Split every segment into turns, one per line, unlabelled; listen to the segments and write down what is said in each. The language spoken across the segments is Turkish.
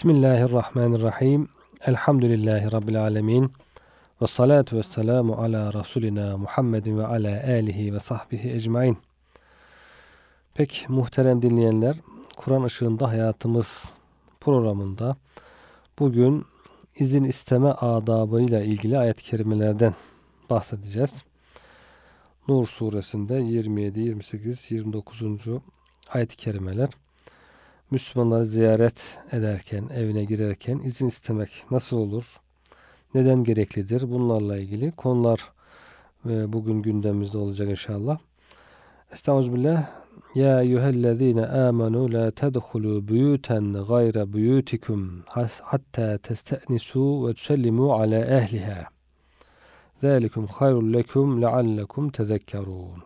Bismillahirrahmanirrahim. Elhamdülillahi Rabbil alemin. Ve salatu ve selamu ala Resulina Muhammedin ve ala alihi ve sahbihi ecmain. Pek muhterem dinleyenler, Kur'an ışığında hayatımız programında bugün izin isteme adabıyla ilgili ayet-i kerimelerden bahsedeceğiz. Nur suresinde 27, 28, 29. ayet-i kerimeler. Müslümanları ziyaret ederken, evine girerken izin istemek nasıl olur? Neden gereklidir? Bunlarla ilgili konular e, bugün gündemimizde olacak inşallah. Estağfirullah. Ya eyyühellezine amenu la tedhulu buyuten gayre buyutikum hatta testenisu ve tusellimu ala ehliha. Zalikum hayrul lekum leallekum tezekkerun.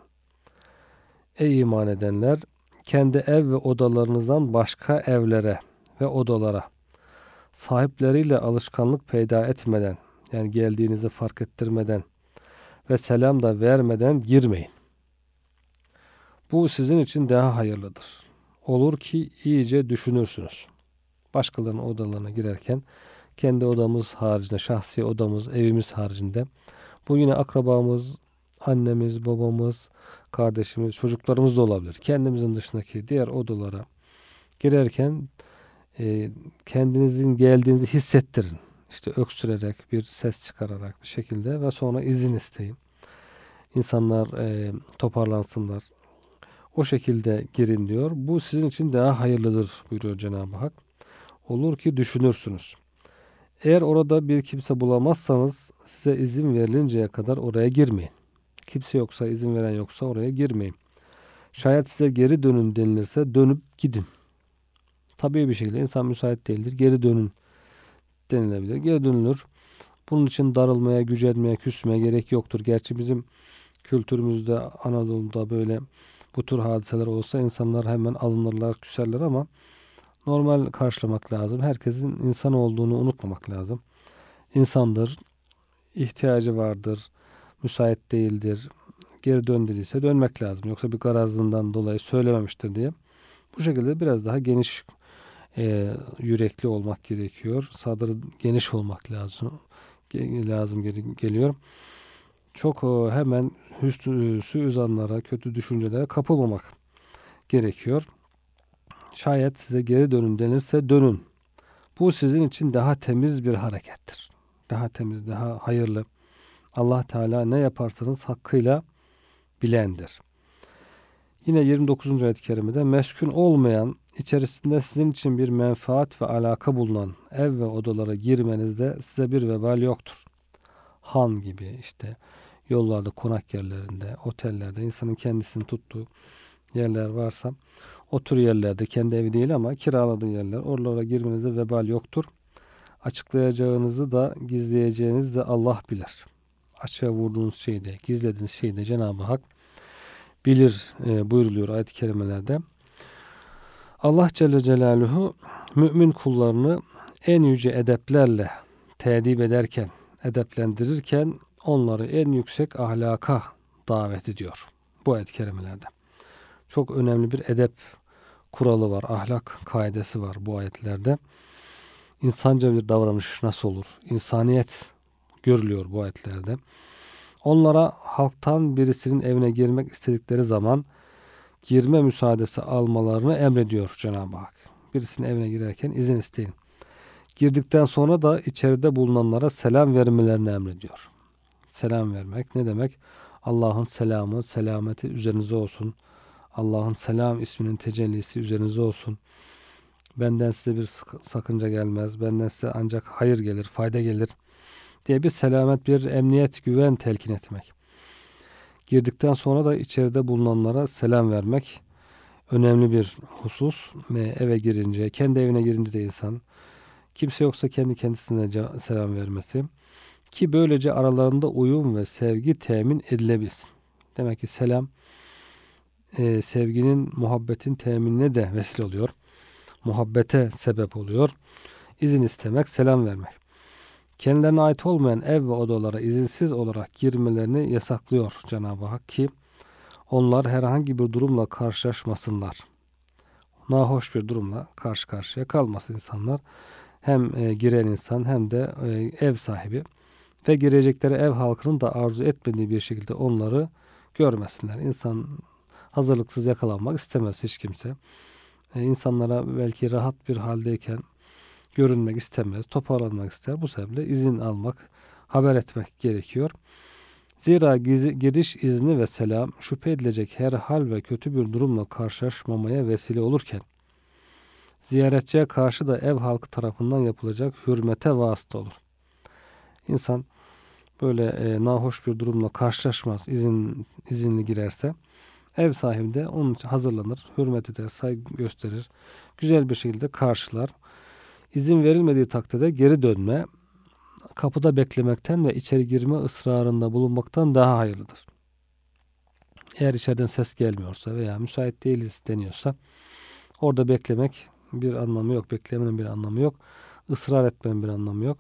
Ey iman edenler kendi ev ve odalarınızdan başka evlere ve odalara sahipleriyle alışkanlık peyda etmeden yani geldiğinizi fark ettirmeden ve selam da vermeden girmeyin. Bu sizin için daha hayırlıdır. Olur ki iyice düşünürsünüz. Başkalarının odalarına girerken kendi odamız haricinde, şahsi odamız, evimiz haricinde bu yine akrabamız, annemiz, babamız, kardeşimiz, çocuklarımız da olabilir. Kendimizin dışındaki diğer odalara girerken e, kendinizin geldiğinizi hissettirin. İşte öksürerek, bir ses çıkararak bir şekilde ve sonra izin isteyin. İnsanlar e, toparlansınlar. O şekilde girin diyor. Bu sizin için daha hayırlıdır buyuruyor Cenab-ı Hak. Olur ki düşünürsünüz. Eğer orada bir kimse bulamazsanız size izin verilinceye kadar oraya girmeyin. Kimse yoksa, izin veren yoksa oraya girmeyin. Şayet size geri dönün denilirse dönüp gidin. Tabii bir şekilde insan müsait değildir. Geri dönün denilebilir. Geri dönülür. Bunun için darılmaya, gücenmeye, küsmeye gerek yoktur. Gerçi bizim kültürümüzde Anadolu'da böyle bu tür hadiseler olsa insanlar hemen alınırlar, küserler ama normal karşılamak lazım. Herkesin insan olduğunu unutmamak lazım. İnsandır, ihtiyacı vardır, müsait değildir, geri dön dediyse dönmek lazım. Yoksa bir garazlığından dolayı söylememiştir diye. Bu şekilde biraz daha geniş e, yürekli olmak gerekiyor. Sadrı geniş olmak lazım. Lazım geliyor. Çok e, hemen hüsnü suizanlara, kötü düşüncelere kapılmamak gerekiyor. Şayet size geri dönün denirse dönün. Bu sizin için daha temiz bir harekettir. Daha temiz, daha hayırlı. Allah Teala ne yaparsanız hakkıyla bilendir. Yine 29. ayet-i kerimede meskun olmayan, içerisinde sizin için bir menfaat ve alaka bulunan ev ve odalara girmenizde size bir vebal yoktur. Han gibi işte yollarda, konak yerlerinde, otellerde insanın kendisini tuttuğu yerler varsa o tür yerlerde kendi evi değil ama kiraladığı yerler oralara girmenize vebal yoktur. Açıklayacağınızı da gizleyeceğiniz de Allah bilir. Açığa vurduğunuz şeyde, gizlediğiniz şeyde Cenab-ı Hak bilir e, buyuruluyor ayet-i kerimelerde. Allah Celle Celaluhu mümin kullarını en yüce edeplerle tedip ederken, edeplendirirken onları en yüksek ahlaka davet ediyor. Bu ayet-i kerimelerde. Çok önemli bir edep kuralı var, ahlak kaidesi var bu ayetlerde. İnsanca bir davranış nasıl olur? İnsaniyet görülüyor bu ayetlerde. Onlara halktan birisinin evine girmek istedikleri zaman girme müsaadesi almalarını emrediyor Cenab-ı Hak. Birisinin evine girerken izin isteyin. Girdikten sonra da içeride bulunanlara selam vermelerini emrediyor. Selam vermek ne demek? Allah'ın selamı, selameti üzerinize olsun. Allah'ın selam isminin tecellisi üzerinize olsun. Benden size bir sakınca gelmez. Benden size ancak hayır gelir, fayda gelir diye bir selamet, bir emniyet, güven telkin etmek. Girdikten sonra da içeride bulunanlara selam vermek önemli bir husus. Ve eve girince, kendi evine girince de insan kimse yoksa kendi kendisine selam vermesi ki böylece aralarında uyum ve sevgi temin edilebilsin. Demek ki selam e, sevginin, muhabbetin teminine de vesile oluyor. Muhabbete sebep oluyor. İzin istemek, selam vermek kendilerine ait olmayan ev ve odalara izinsiz olarak girmelerini yasaklıyor Cenab-ı Hak ki onlar herhangi bir durumla karşılaşmasınlar. Nahoş bir durumla karşı karşıya kalmasın insanlar. hem e, giren insan hem de e, ev sahibi ve girecekleri ev halkının da arzu etmediği bir şekilde onları görmesinler. İnsan hazırlıksız yakalanmak istemez hiç kimse. E, insanlara belki rahat bir haldeyken görünmek istemez, toparlanmak ister. Bu sebeple izin almak, haber etmek gerekiyor. Zira giriş izni ve selam şüphe edilecek her hal ve kötü bir durumla karşılaşmamaya vesile olurken, ziyaretçiye karşı da ev halkı tarafından yapılacak hürmete vasıta olur. İnsan böyle e, nahoş bir durumla karşılaşmaz izin izinli girerse ev sahibi de onun için hazırlanır, hürmet eder, saygı gösterir, güzel bir şekilde karşılar. İzin verilmediği takdirde geri dönme, kapıda beklemekten ve içeri girme ısrarında bulunmaktan daha hayırlıdır. Eğer içeriden ses gelmiyorsa veya müsait değiliz deniyorsa orada beklemek bir anlamı yok. Beklemenin bir anlamı yok. Israr etmenin bir anlamı yok.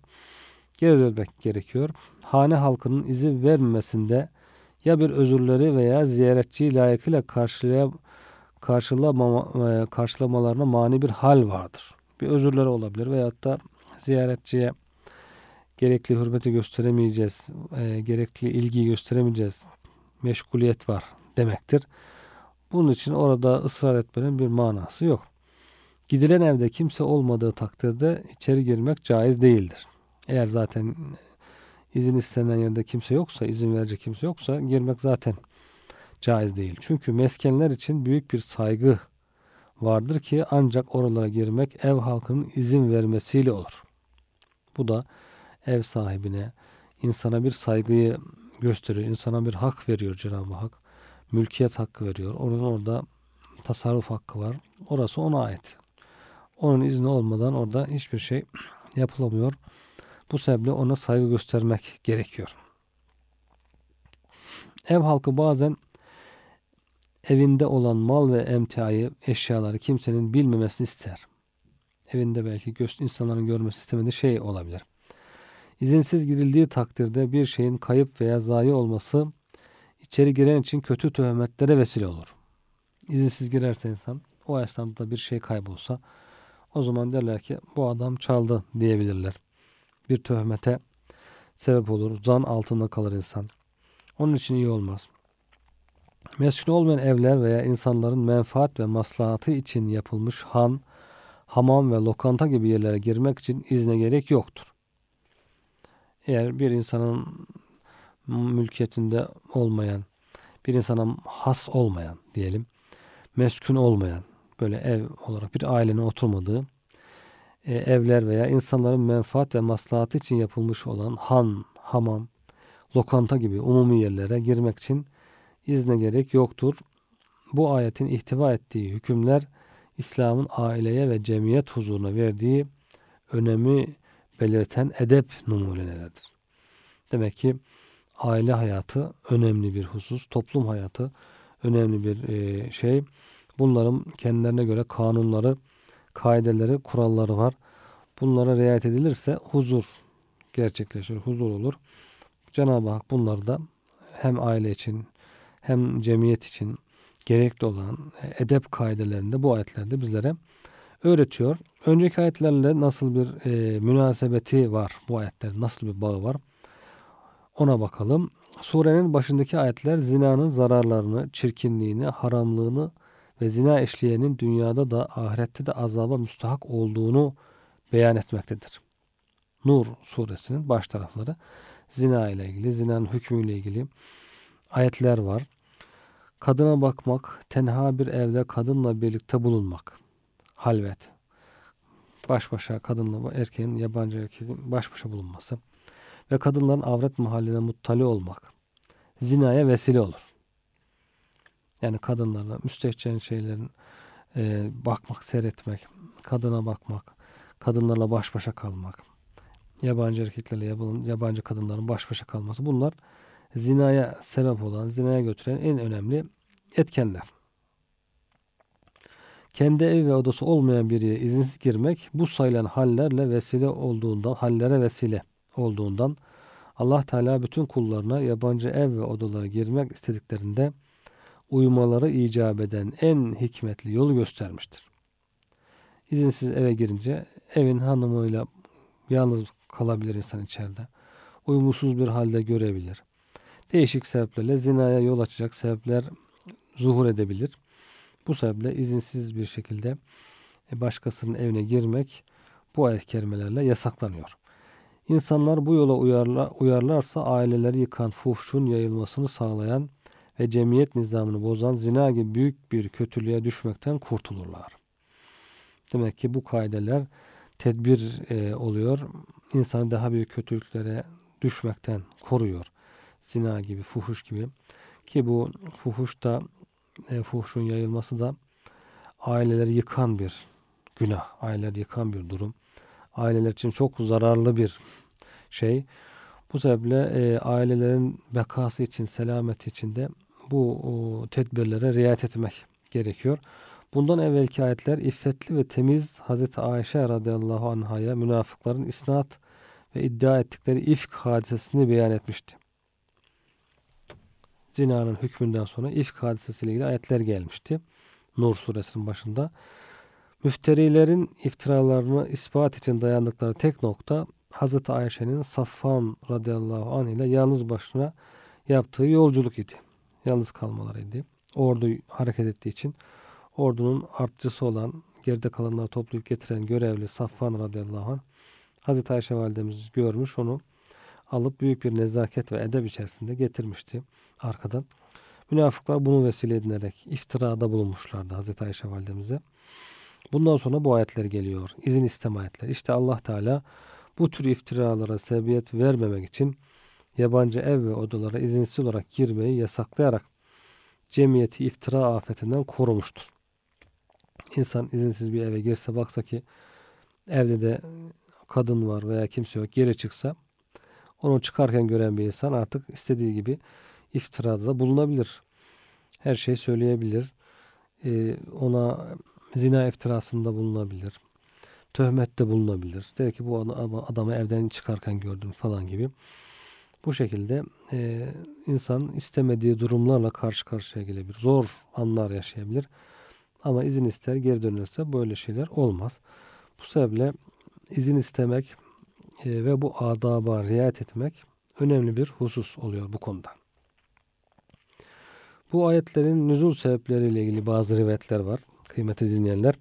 Geri dönmek gerekiyor. Hane halkının izin vermemesinde ya bir özürleri veya ziyaretçiyi layıkıyla karşılaya, karşılamama, e, mani bir hal vardır. Bir özürleri olabilir veyahut da ziyaretçiye gerekli hürmeti gösteremeyeceğiz, e, gerekli ilgiyi gösteremeyeceğiz, meşguliyet var demektir. Bunun için orada ısrar etmenin bir manası yok. Gidilen evde kimse olmadığı takdirde içeri girmek caiz değildir. Eğer zaten izin istenen yerde kimse yoksa, izin verecek kimse yoksa girmek zaten caiz değil. Çünkü meskenler için büyük bir saygı vardır ki ancak oralara girmek ev halkının izin vermesiyle olur. Bu da ev sahibine, insana bir saygıyı gösteriyor. insana bir hak veriyor Cenab-ı Hak. Mülkiyet hakkı veriyor. Onun orada tasarruf hakkı var. Orası ona ait. Onun izni olmadan orada hiçbir şey yapılamıyor. Bu sebeple ona saygı göstermek gerekiyor. Ev halkı bazen evinde olan mal ve emtiayı, eşyaları kimsenin bilmemesini ister. Evinde belki insanların görmesi istemediği şey olabilir. İzinsiz girildiği takdirde bir şeyin kayıp veya zayi olması içeri giren için kötü töhmetlere vesile olur. İzinsiz girerse insan o esnada bir şey kaybolsa o zaman derler ki bu adam çaldı diyebilirler. Bir töhmete sebep olur. Zan altında kalır insan. Onun için iyi olmaz. Meskun olmayan evler veya insanların menfaat ve maslahatı için yapılmış han, hamam ve lokanta gibi yerlere girmek için izne gerek yoktur. Eğer bir insanın mülkiyetinde olmayan, bir insana has olmayan diyelim, meskun olmayan, böyle ev olarak bir ailenin oturmadığı e, evler veya insanların menfaat ve maslahatı için yapılmış olan han, hamam, lokanta gibi umumi yerlere girmek için izne gerek yoktur. Bu ayetin ihtiva ettiği hükümler İslam'ın aileye ve cemiyet huzuruna verdiği önemi belirten edep numunelerdir. Demek ki aile hayatı önemli bir husus, toplum hayatı önemli bir e, şey. Bunların kendilerine göre kanunları, kaideleri, kuralları var. Bunlara riayet edilirse huzur gerçekleşir, huzur olur. Cenab-ı Hak bunları da hem aile için hem cemiyet için gerekli olan edep kaidelerinde bu ayetlerde bizlere öğretiyor. Önceki ayetlerle nasıl bir e, münasebeti var bu ayetlerin nasıl bir bağı var ona bakalım. Surenin başındaki ayetler zinanın zararlarını, çirkinliğini, haramlığını ve zina işleyenin dünyada da ahirette de azaba müstahak olduğunu beyan etmektedir. Nur suresinin baş tarafları zina ile ilgili, zinanın hükmüyle ilgili ayetler var. Kadına bakmak, tenha bir evde kadınla birlikte bulunmak. Halvet. Baş başa kadınla erkeğin, yabancı erkeğin baş başa bulunması. Ve kadınların avret mahalline muttali olmak. Zinaya vesile olur. Yani kadınlara müstehcen şeylerin e, bakmak, seyretmek, kadına bakmak, kadınlarla baş başa kalmak, yabancı erkeklerle yabancı kadınların baş başa kalması bunlar zinaya sebep olan, zinaya götüren en önemli etkenler. Kendi ev ve odası olmayan bir yere izinsiz girmek bu sayılan hallerle vesile olduğundan, hallere vesile olduğundan Allah Teala bütün kullarına yabancı ev ve odalara girmek istediklerinde uyumaları icap eden en hikmetli yolu göstermiştir. İzinsiz eve girince evin hanımıyla Yalnız kalabilir insan içeride. Uyumusuz bir halde görebilir. Değişik sebeplerle zinaya yol açacak sebepler zuhur edebilir. Bu sebeple izinsiz bir şekilde başkasının evine girmek bu ayet kerimelerle yasaklanıyor. İnsanlar bu yola uyarla, uyarlarsa aileleri yıkan, fuhşun yayılmasını sağlayan ve cemiyet nizamını bozan zina gibi büyük bir kötülüğe düşmekten kurtulurlar. Demek ki bu kaideler tedbir e, oluyor. İnsanı daha büyük kötülüklere düşmekten koruyor. Zina gibi, fuhuş gibi. Ki bu fuhuş da e, fuhuşun yayılması da aileleri yıkan bir günah, aileleri yıkan bir durum. Aileler için çok zararlı bir şey. Bu sebeple e, ailelerin bekası için, selameti için de bu o, tedbirlere riayet etmek gerekiyor. Bundan evvelki ayetler iffetli ve temiz Hazreti Ayşe radıyallahu anhaya münafıkların isnat ve iddia ettikleri ifk hadisesini beyan etmişti. Zinanın hükmünden sonra ifk hadisesiyle ilgili ayetler gelmişti. Nur suresinin başında. Müfterilerin iftiralarını ispat için dayandıkları tek nokta Hazreti Ayşe'nin Safvan radıyallahu anh ile yalnız başına yaptığı yolculuk idi. Yalnız kalmalarıydı. Ordu hareket ettiği için ordunun artçısı olan geride kalanları toplayıp getiren görevli Safvan radıyallahu anh Hazreti Ayşe validemiz görmüş onu alıp büyük bir nezaket ve edeb içerisinde getirmişti arkadan. Münafıklar bunu vesile edinerek iftirada bulunmuşlardı Hazreti Ayşe validemize. Bundan sonra bu ayetler geliyor. İzin isteme ayetleri. İşte Allah Teala bu tür iftiralara sebebiyet vermemek için yabancı ev ve odalara izinsiz olarak girmeyi yasaklayarak cemiyeti iftira afetinden korumuştur. İnsan izinsiz bir eve girse baksa ki evde de kadın var veya kimse yok geri çıksa onu çıkarken gören bir insan artık istediği gibi iftirada da bulunabilir. Her şey söyleyebilir. Ee, ona zina iftirasında bulunabilir. Töhmette bulunabilir. Der ki bu adamı evden çıkarken gördüm falan gibi. Bu şekilde e, insan istemediği durumlarla karşı karşıya gelebilir. Zor anlar yaşayabilir. Ama izin ister geri dönürse böyle şeyler olmaz. Bu sebeple izin istemek e, ve bu adaba riayet etmek önemli bir husus oluyor bu konuda. Bu ayetlerin nüzul sebepleriyle ilgili bazı rivayetler var. Kıymetli dinleyenler.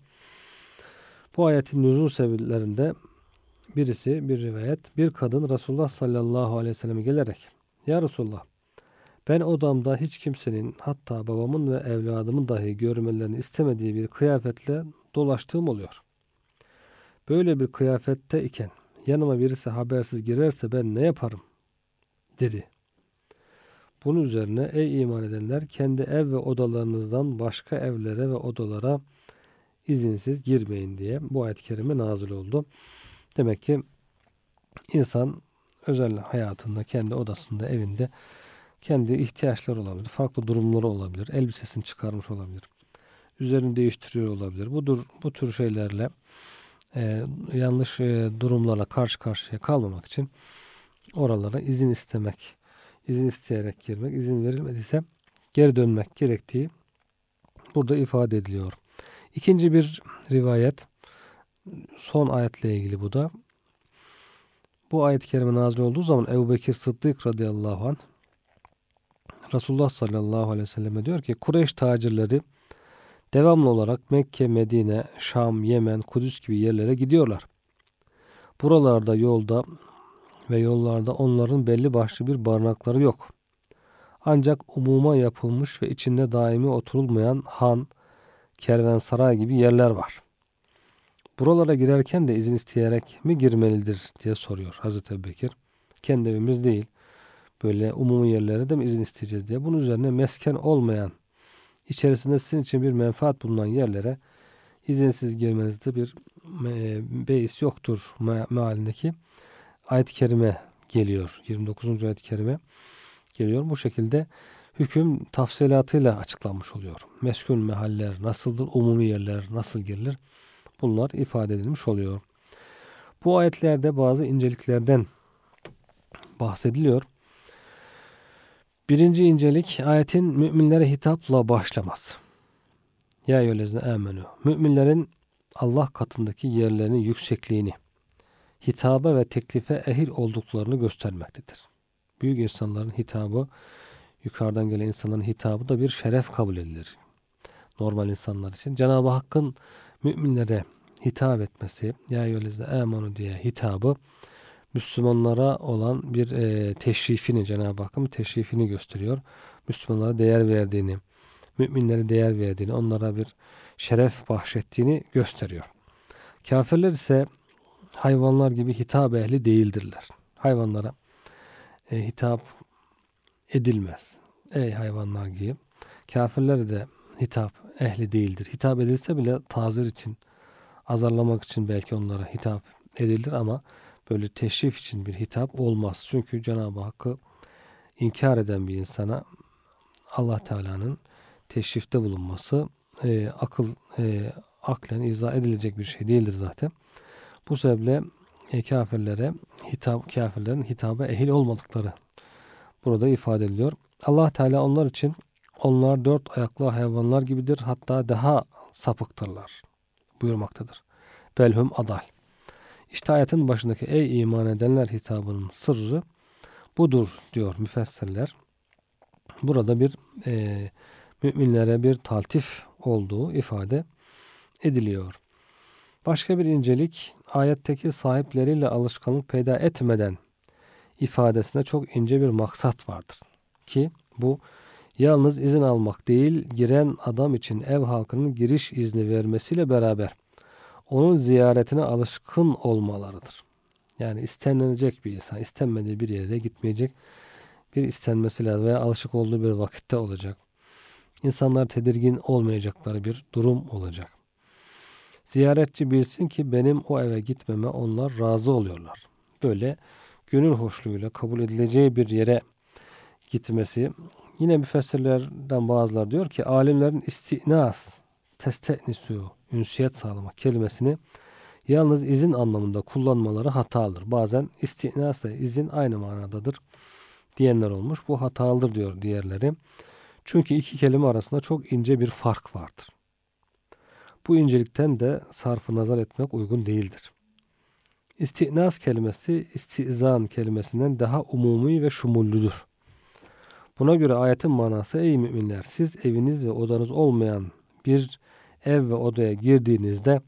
Bu ayetin nüzul sebeplerinde birisi bir rivayet bir kadın Resulullah sallallahu aleyhi ve selleme gelerek Ya Resulullah ben odamda hiç kimsenin hatta babamın ve evladımın dahi görmelerini istemediği bir kıyafetle dolaştığım oluyor. Böyle bir kıyafette iken yanıma birisi habersiz girerse ben ne yaparım? dedi. Bunun üzerine ey iman edenler kendi ev ve odalarınızdan başka evlere ve odalara izinsiz girmeyin diye bu ayet-i kerime nazil oldu. Demek ki insan özel hayatında, kendi odasında, evinde kendi ihtiyaçları olabilir, farklı durumları olabilir, elbisesini çıkarmış olabilir, üzerini değiştiriyor olabilir. Budur, bu tür şeylerle e, yanlış e, durumlarla karşı karşıya kalmamak için oralara izin istemek, izin isteyerek girmek, izin verilmediyse geri dönmek gerektiği burada ifade ediliyor. İkinci bir rivayet son ayetle ilgili bu da. Bu ayet-i kerime nazil olduğu zaman Ebu Bekir Sıddık radıyallahu anh Resulullah sallallahu aleyhi ve selleme diyor ki Kureyş tacirleri devamlı olarak Mekke, Medine, Şam, Yemen, Kudüs gibi yerlere gidiyorlar. Buralarda yolda ve yollarda onların belli başlı bir barınakları yok. Ancak umuma yapılmış ve içinde daimi oturulmayan han, kervansaray gibi yerler var. Buralara girerken de izin isteyerek mi girmelidir diye soruyor Hazreti Bekir. Kendi evimiz değil. Böyle umumi yerlere de mi izin isteyeceğiz diye. Bunun üzerine mesken olmayan, içerisinde sizin için bir menfaat bulunan yerlere izinsiz girmenizde bir e, beis yoktur mealindeki ayet-i kerime geliyor. 29. ayet-i kerime geliyor. Bu şekilde hüküm tafsilatıyla açıklanmış oluyor. Meskun mehaller nasıldır, umumi yerler nasıl girilir? Bunlar ifade edilmiş oluyor. Bu ayetlerde bazı inceliklerden bahsediliyor. Birinci incelik ayetin müminlere hitapla başlamaz. Ya eyyühellezine amenu. Müminlerin Allah katındaki yerlerinin yüksekliğini, hitaba ve teklife ehil olduklarını göstermektedir. Büyük insanların hitabı, yukarıdan gelen insanların hitabı da bir şeref kabul edilir. Normal insanlar için. Cenab-ı Hakk'ın müminlere hitap etmesi, ya yolizde emanu diye hitabı, Müslümanlara olan bir e, teşrifini, Cenab-ı Hakk'ın teşrifini gösteriyor. Müslümanlara değer verdiğini, müminlere değer verdiğini, onlara bir şeref bahşettiğini gösteriyor. Kafirler ise hayvanlar gibi hitap ehli değildirler. Hayvanlara e, hitap edilmez. Ey hayvanlar gibi. Kafirler de hitap ehli değildir. Hitap edilse bile tazir için, azarlamak için belki onlara hitap edilir ama böyle teşrif için bir hitap olmaz. Çünkü Cenab-ı Hakk'ı inkar eden bir insana Allah Teala'nın teşrifte bulunması e, akıl e, aklen izah edilecek bir şey değildir zaten. Bu sebeple e, kafirlere hitap kafirlerin hitaba ehil olmadıkları burada ifade ediliyor. Allah Teala onlar için onlar dört ayaklı hayvanlar gibidir hatta daha sapıktırlar buyurmaktadır. Belhum adal. İşte ayetin başındaki ey iman edenler hitabının sırrı budur diyor müfessirler. Burada bir e, müminlere bir taltif olduğu ifade ediliyor. Başka bir incelik ayetteki sahipleriyle alışkanlık peyda etmeden ifadesinde çok ince bir maksat vardır. Ki bu yalnız izin almak değil giren adam için ev halkının giriş izni vermesiyle beraber onun ziyaretine alışkın olmalarıdır. Yani istenilecek bir insan, istenmediği bir yere de gitmeyecek. Bir istenmesi lazım veya alışık olduğu bir vakitte olacak. İnsanlar tedirgin olmayacakları bir durum olacak. Ziyaretçi bilsin ki benim o eve gitmeme onlar razı oluyorlar. Böyle gönül hoşluğuyla kabul edileceği bir yere gitmesi. Yine müfessirlerden bazılar diyor ki alimlerin istinas, testenisu, ünsiyet sağlamak kelimesini yalnız izin anlamında kullanmaları hatalıdır. Bazen istinas ile izin aynı manadadır diyenler olmuş. Bu hatalıdır diyor diğerleri. Çünkü iki kelime arasında çok ince bir fark vardır. Bu incelikten de sarfı nazar etmek uygun değildir. İstinas kelimesi istizan kelimesinden daha umumi ve şumullüdür. Buna göre ayetin manası ey müminler siz eviniz ve odanız olmayan bir ev ve odaya girdiğinizde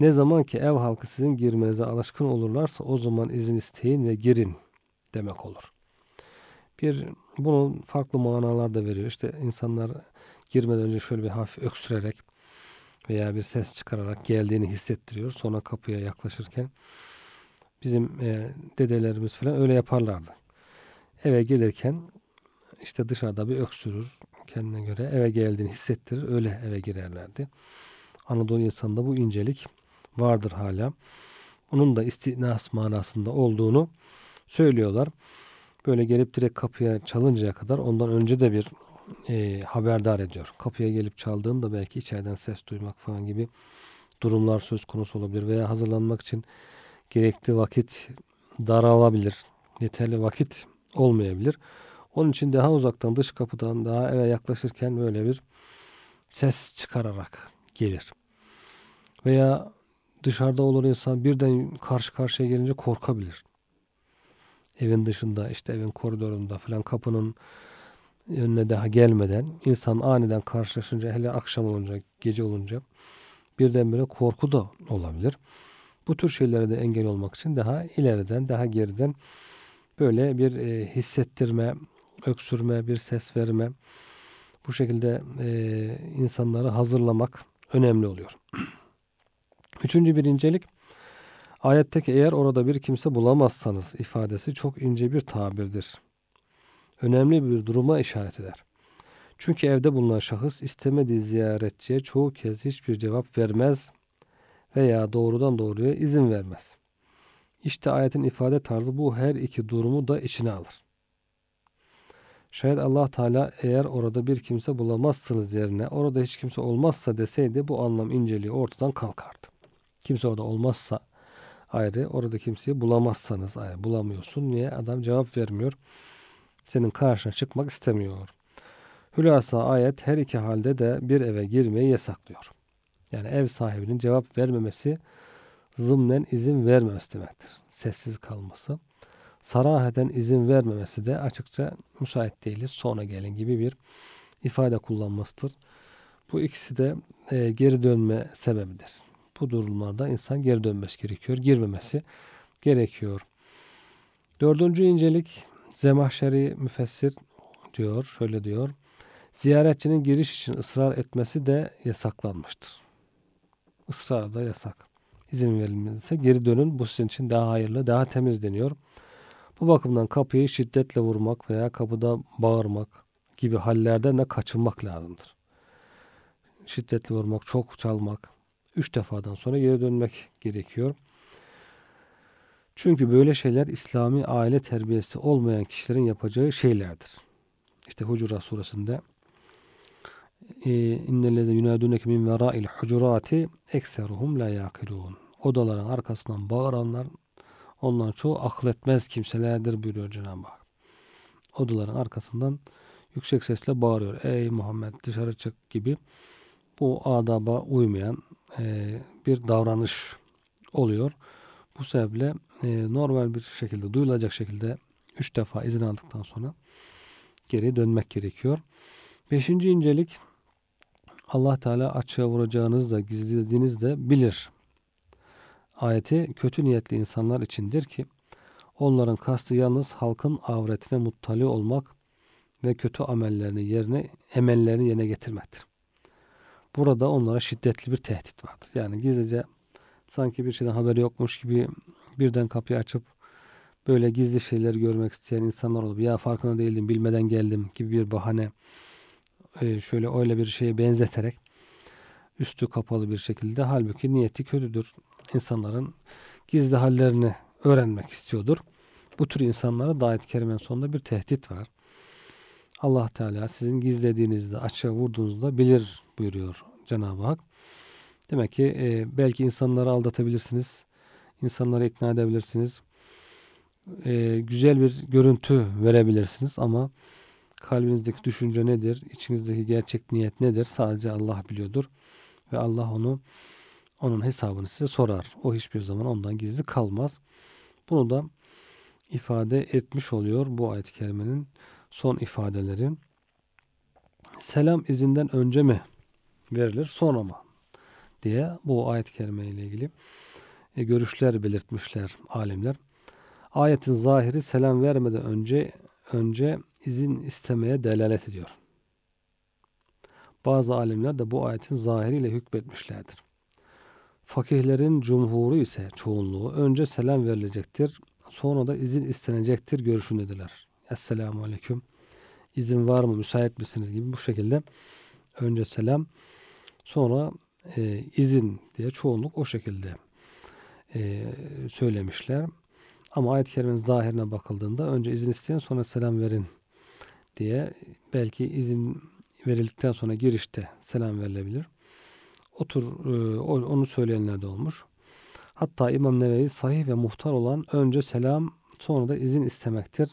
ne zaman ki ev halkı sizin girmenize alışkın olurlarsa o zaman izin isteyin ve girin demek olur. Bir bunun farklı manalar da veriyor. İşte insanlar girmeden önce şöyle bir hafif öksürerek veya bir ses çıkararak geldiğini hissettiriyor. Sonra kapıya yaklaşırken bizim e, dedelerimiz falan öyle yaparlardı. Eve gelirken işte dışarıda bir öksürür kendine göre eve geldiğini hissettirir öyle eve girerlerdi. Anadolu insanında bu incelik vardır hala. Onun da istinas manasında olduğunu söylüyorlar. Böyle gelip direkt kapıya çalıncaya kadar ondan önce de bir e, haberdar ediyor. Kapıya gelip çaldığında belki içeriden ses duymak falan gibi durumlar söz konusu olabilir veya hazırlanmak için gerekli vakit daralabilir. Yeterli vakit olmayabilir. Onun için daha uzaktan dış kapıdan daha eve yaklaşırken böyle bir ses çıkararak gelir. Veya dışarıda olur insan birden karşı karşıya gelince korkabilir. Evin dışında işte evin koridorunda falan kapının önüne daha gelmeden insan aniden karşılaşınca hele akşam olunca gece olunca birdenbire korku da olabilir. Bu tür şeylere de engel olmak için daha ileriden daha geriden böyle bir e, hissettirme, öksürme, bir ses verme bu şekilde e, insanları hazırlamak önemli oluyor. Üçüncü bir incelik ayetteki eğer orada bir kimse bulamazsanız ifadesi çok ince bir tabirdir. Önemli bir duruma işaret eder. Çünkü evde bulunan şahıs istemediği ziyaretçiye çoğu kez hiçbir cevap vermez veya doğrudan doğruya izin vermez. İşte ayetin ifade tarzı bu her iki durumu da içine alır. Şayet Allah Teala eğer orada bir kimse bulamazsınız yerine orada hiç kimse olmazsa deseydi bu anlam inceliği ortadan kalkardı. Kimse orada olmazsa ayrı orada kimseyi bulamazsanız ayrı bulamıyorsun. Niye? Adam cevap vermiyor. Senin karşına çıkmak istemiyor. Hülasa ayet her iki halde de bir eve girmeyi yasaklıyor. Yani ev sahibinin cevap vermemesi zımnen izin vermemesi demektir. Sessiz kalması. Saraheten izin vermemesi de açıkça müsait değiliz sonra gelin gibi bir ifade kullanmasıdır. Bu ikisi de e, geri dönme sebebidir. Bu durumlarda insan geri dönmesi gerekiyor. Girmemesi gerekiyor. Dördüncü incelik Zemahşeri müfessir diyor, şöyle diyor. Ziyaretçinin giriş için ısrar etmesi de yasaklanmıştır. Israr da yasak. İzin verilmezse geri dönün. Bu sizin için daha hayırlı, daha temiz deniyor. Bu bakımdan kapıyı şiddetle vurmak veya kapıda bağırmak gibi hallerden de kaçınmak lazımdır. Şiddetli vurmak, çok çalmak, üç defadan sonra geri dönmek gerekiyor. Çünkü böyle şeyler İslami aile terbiyesi olmayan kişilerin yapacağı şeylerdir. İşte Hucurat suresinde innellezine yunaduneke min vera'il hucurati ekseruhum la yakilun. Odaların arkasından bağıranlar onların çoğu akletmez kimselerdir buyuruyor Cenab-ı Hak. Odaların arkasından yüksek sesle bağırıyor. Ey Muhammed dışarı çık gibi bu adaba uymayan e, bir davranış oluyor. Bu sebeple e, normal bir şekilde duyulacak şekilde üç defa izin aldıktan sonra geri dönmek gerekiyor. Beşinci incelik Allah Teala açığa vuracağınız da gizlediğiniz de bilir. Ayeti kötü niyetli insanlar içindir ki onların kastı yalnız halkın avretine muttali olmak ve kötü amellerini yerine emellerini yerine getirmektir. Burada onlara şiddetli bir tehdit vardır. Yani gizlice sanki bir şeyden haberi yokmuş gibi birden kapıyı açıp böyle gizli şeyler görmek isteyen insanlar olup ya farkında değildim bilmeden geldim gibi bir bahane e, şöyle öyle bir şeye benzeterek üstü kapalı bir şekilde halbuki niyeti kötüdür. İnsanların gizli hallerini öğrenmek istiyordur. Bu tür insanlara da ayet kerimenin sonunda bir tehdit var. Allah Teala sizin gizlediğinizde açığa vurduğunuzda bilir buyuruyor Cenab-ı Hak. Demek ki e, belki insanları aldatabilirsiniz. İnsanları ikna edebilirsiniz. E, güzel bir görüntü verebilirsiniz ama kalbinizdeki düşünce nedir? içinizdeki gerçek niyet nedir? Sadece Allah biliyordur. Ve Allah onu onun hesabını size sorar. O hiçbir zaman ondan gizli kalmaz. Bunu da ifade etmiş oluyor bu ayet-i kerimenin son ifadeleri. Selam izinden önce mi verilir sonra mı? diye bu ayet-i kerime ile ilgili görüşler belirtmişler alimler. Ayetin zahiri selam vermeden önce önce izin istemeye delalet ediyor. Bazı alimler de bu ayetin zahiriyle hükmetmişlerdir. Fakihlerin cumhuru ise çoğunluğu önce selam verilecektir, sonra da izin istenecektir görüşündedirler. Esselamu Aleyküm, izin var mı, müsait misiniz gibi bu şekilde önce selam, sonra e, izin diye çoğunluk o şekilde e, söylemişler. Ama ayet-i kerimenin zahirine bakıldığında önce izin isteyin sonra selam verin diye belki izin verildikten sonra girişte selam verilebilir. Otur e, onu söyleyenler de olmuş. Hatta İmam Nevevi sahih ve muhtar olan önce selam sonra da izin istemektir.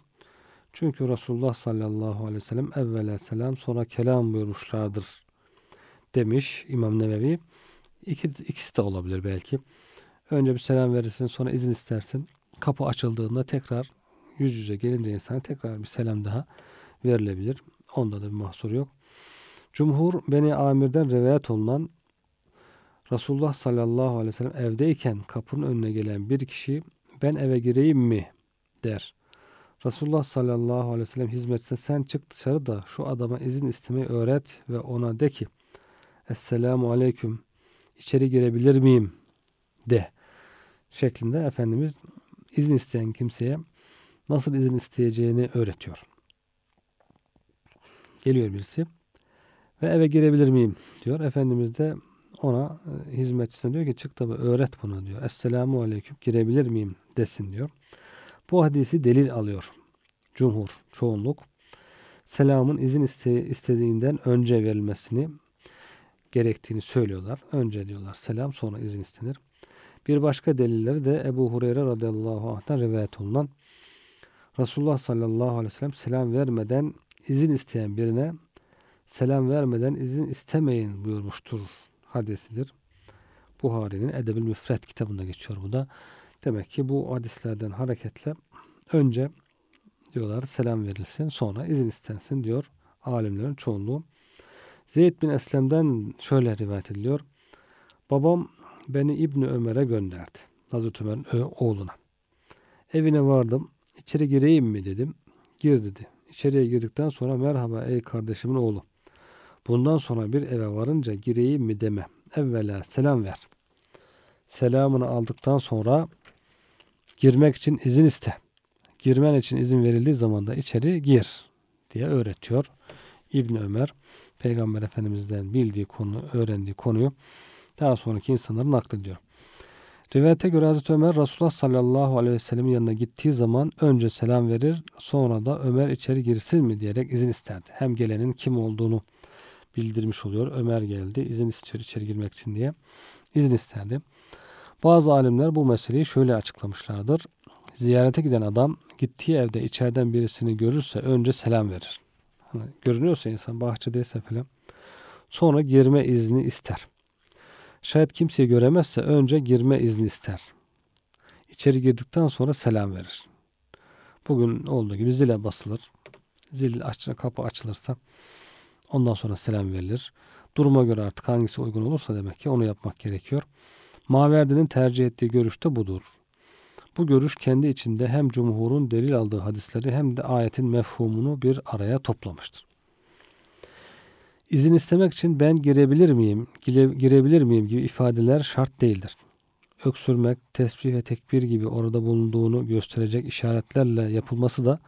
Çünkü Resulullah sallallahu aleyhi ve sellem evvela selam sonra kelam buyurmuşlardır demiş İmam Nevevi. İki, ikisi de olabilir belki. Önce bir selam verirsin sonra izin istersin. Kapı açıldığında tekrar yüz yüze gelince insana tekrar bir selam daha verilebilir. Onda da bir mahsur yok. Cumhur Beni Amir'den rivayet olunan Resulullah sallallahu aleyhi ve sellem evdeyken kapının önüne gelen bir kişi ben eve gireyim mi der. Resulullah sallallahu aleyhi ve sellem hizmetine sen çık dışarı da şu adama izin istemeyi öğret ve ona de ki Esselamu aleyküm içeri girebilir miyim de şeklinde Efendimiz izin isteyen kimseye nasıl izin isteyeceğini öğretiyor. Geliyor birisi ve eve girebilir miyim diyor. Efendimiz de ona e, hizmetçisine diyor ki çık da öğret buna diyor. Esselamu aleyküm girebilir miyim desin diyor. Bu hadisi delil alıyor. Cumhur, çoğunluk selamın izin iste, istediğinden önce verilmesini gerektiğini söylüyorlar. Önce diyorlar selam sonra izin istenir. Bir başka delilleri de Ebu Hureyre radıyallahu anh'tan rivayet olunan Resulullah sallallahu aleyhi ve sellem selam vermeden izin isteyen birine selam vermeden izin istemeyin buyurmuştur hadisidir. Buhari'nin Edebül Müfret kitabında geçiyor bu da. Demek ki bu hadislerden hareketle önce diyorlar selam verilsin sonra izin istensin diyor alimlerin çoğunluğu. Zeyd bin Eslem'den şöyle rivayet ediliyor. Babam beni İbni Ömer'e gönderdi. Hazreti Ömer'in oğluna. Evine vardım. İçeri gireyim mi dedim. Gir dedi. İçeriye girdikten sonra merhaba ey kardeşimin oğlu. Bundan sonra bir eve varınca gireyim mi deme. Evvela selam ver. Selamını aldıktan sonra girmek için izin iste. Girmen için izin verildiği zaman da içeri gir diye öğretiyor. İbn Ömer Peygamber Efendimiz'den bildiği konu, öğrendiği konuyu daha sonraki insanlara naklediyor. Rivayete göre Hazreti Ömer Resulullah sallallahu aleyhi ve sellemin yanına gittiği zaman önce selam verir sonra da Ömer içeri girsin mi diyerek izin isterdi. Hem gelenin kim olduğunu bildirmiş oluyor. Ömer geldi izin istiyor içeri girmek için diye izin isterdi. Bazı alimler bu meseleyi şöyle açıklamışlardır. Ziyarete giden adam gittiği evde içeriden birisini görürse önce selam verir. Hani görünüyorsa insan bahçedeyse falan sonra girme izni ister. Şayet kimseyi göremezse önce girme izni ister. İçeri girdikten sonra selam verir. Bugün olduğu gibi zile basılır. Zil aç, kapı açılırsa ondan sonra selam verilir. Duruma göre artık hangisi uygun olursa demek ki onu yapmak gerekiyor. Maverdi'nin tercih ettiği görüş de budur. Bu görüş kendi içinde hem cumhurun delil aldığı hadisleri hem de ayetin mefhumunu bir araya toplamıştır. İzin istemek için ben girebilir miyim, girebilir miyim gibi ifadeler şart değildir. Öksürmek, tesbih ve tekbir gibi orada bulunduğunu gösterecek işaretlerle yapılması da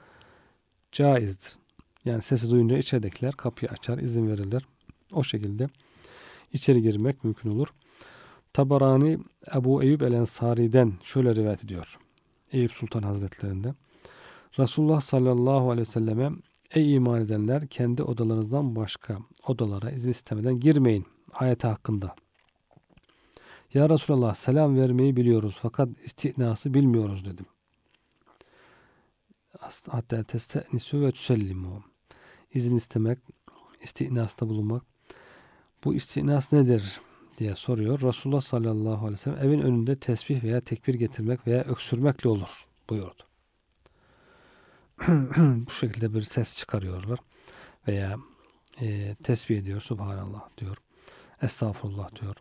caizdir. Yani sesi duyunca içeridekiler kapıyı açar, izin verirler. O şekilde içeri girmek mümkün olur. Tabarani Ebu Eyyub el Ensari'den şöyle rivayet ediyor. Eyüp Sultan Hazretlerinden. Resulullah sallallahu aleyhi ve selleme Ey iman edenler kendi odalarınızdan başka odalara izin istemeden girmeyin ayeti hakkında. Ya Resulallah selam vermeyi biliyoruz fakat istinası bilmiyoruz dedim. Hatta testenisu ve tüsellimu. İzin istemek, istinasta bulunmak. Bu istinas nedir diye soruyor. Resulullah sallallahu aleyhi ve sellem evin önünde tesbih veya tekbir getirmek veya öksürmekle olur buyurdu. bu şekilde bir ses çıkarıyorlar veya e, tesbih ediyor Subhanallah diyor. Estağfurullah diyor.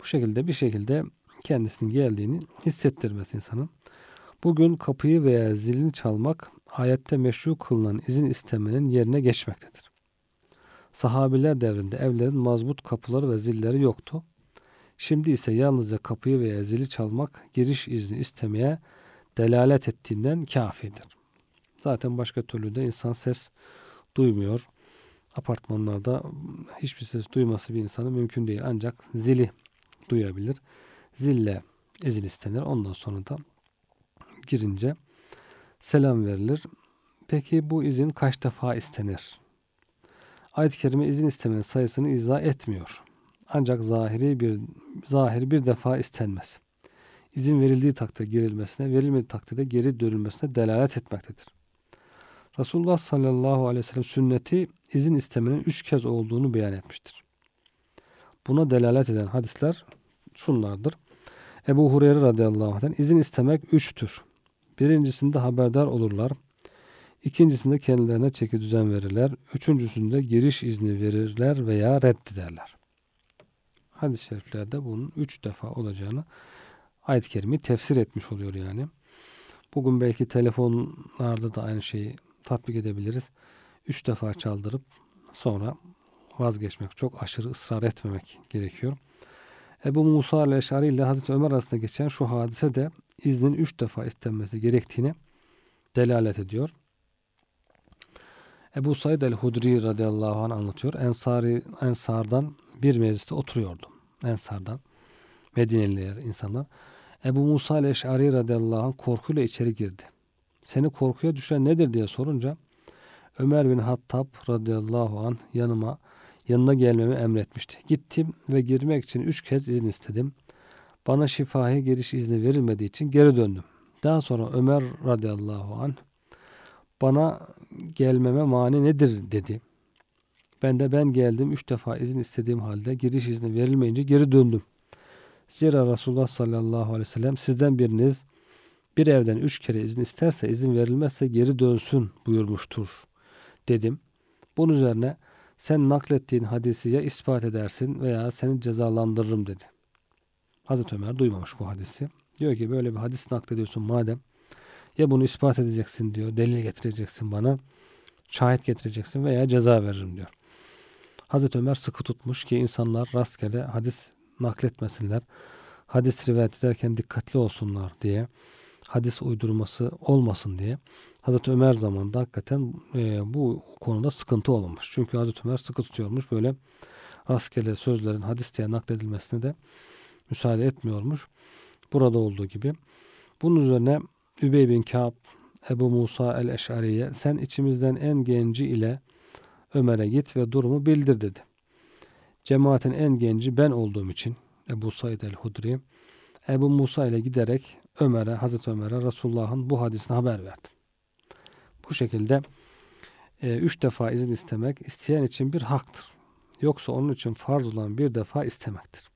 Bu şekilde bir şekilde kendisinin geldiğini hissettirmesi insanın. Bugün kapıyı veya zilini çalmak ayette meşru kılınan izin istemenin yerine geçmektedir. Sahabiler devrinde evlerin mazbut kapıları ve zilleri yoktu. Şimdi ise yalnızca kapıyı veya zili çalmak giriş izni istemeye delalet ettiğinden kafidir. Zaten başka türlü de insan ses duymuyor. Apartmanlarda hiçbir ses duyması bir insanın mümkün değil. Ancak zili duyabilir. Zille izin istenir. Ondan sonra da girince selam verilir. Peki bu izin kaç defa istenir? Ayet-i kerime izin istemenin sayısını izah etmiyor. Ancak zahiri bir zahir bir defa istenmez. İzin verildiği takdirde girilmesine, verilmediği takdirde geri dönülmesine delalet etmektedir. Resulullah sallallahu aleyhi ve sellem sünneti izin istemenin üç kez olduğunu beyan etmiştir. Buna delalet eden hadisler şunlardır. Ebu Hureyre radıyallahu anh'den izin istemek üçtür. Birincisinde haberdar olurlar. İkincisinde kendilerine çeki düzen verirler. Üçüncüsünde giriş izni verirler veya reddederler. Hadis-i şeriflerde bunun üç defa olacağını ayet-i kerime tefsir etmiş oluyor yani. Bugün belki telefonlarda da aynı şeyi tatbik edebiliriz. Üç defa çaldırıp sonra vazgeçmek, çok aşırı ısrar etmemek gerekiyor. Ebu Musa al-Eşari ile Hazreti Ömer arasında geçen şu hadise de iznin üç defa istenmesi gerektiğine delalet ediyor. Ebu Said el-Hudri radıyallahu anh anlatıyor. Ensari, Ensardan bir mecliste oturuyordu. Ensardan. Medineliler insanlar. Ebu Musa el-Eşari radıyallahu anh korkuyla içeri girdi seni korkuya düşen nedir diye sorunca Ömer bin Hattab radıyallahu an yanıma yanına gelmemi emretmişti. Gittim ve girmek için üç kez izin istedim. Bana şifahi giriş izni verilmediği için geri döndüm. Daha sonra Ömer radıyallahu an bana gelmeme mani nedir dedi. Ben de ben geldim üç defa izin istediğim halde giriş izni verilmeyince geri döndüm. Zira Resulullah sallallahu aleyhi ve sellem sizden biriniz bir evden üç kere izin isterse izin verilmezse geri dönsün buyurmuştur dedim. Bunun üzerine sen naklettiğin hadisi ya ispat edersin veya seni cezalandırırım dedi. Hazreti Ömer duymamış bu hadisi. Diyor ki böyle bir hadis naklediyorsun madem ya bunu ispat edeceksin diyor. Delil getireceksin bana. Şahit getireceksin veya ceza veririm diyor. Hazreti Ömer sıkı tutmuş ki insanlar rastgele hadis nakletmesinler. Hadis rivayet ederken dikkatli olsunlar diye. Hadis uydurması olmasın diye. Hazreti Ömer zamanında hakikaten e, bu konuda sıkıntı olmamış. Çünkü Hazreti Ömer sıkı tutuyormuş. Böyle rastgele sözlerin hadis diye nakledilmesine de müsaade etmiyormuş. Burada olduğu gibi. Bunun üzerine Übey bin Ka'b Ebu Musa el-Eş'ariye sen içimizden en genci ile Ömer'e git ve durumu bildir dedi. Cemaatin en genci ben olduğum için Ebu Said el-Hudri Ebu Musa ile giderek Ömer'e, Hazreti Ömer'e Resulullah'ın bu hadisini haber verdim. Bu şekilde e, üç defa izin istemek isteyen için bir haktır. Yoksa onun için farz olan bir defa istemektir.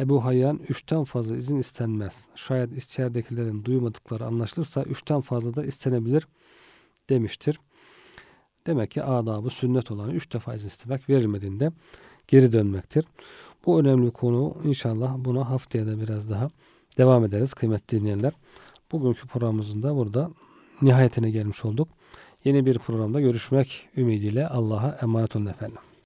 Ebu Hayyan üçten fazla izin istenmez. Şayet içeridekilerin duymadıkları anlaşılırsa üçten fazla da istenebilir demiştir. Demek ki adabı sünnet olanı üç defa izin istemek verilmediğinde geri dönmektir. Bu önemli konu inşallah buna haftaya da biraz daha devam ederiz kıymetli dinleyenler. Bugünkü programımızın da burada nihayetine gelmiş olduk. Yeni bir programda görüşmek ümidiyle Allah'a emanet olun efendim.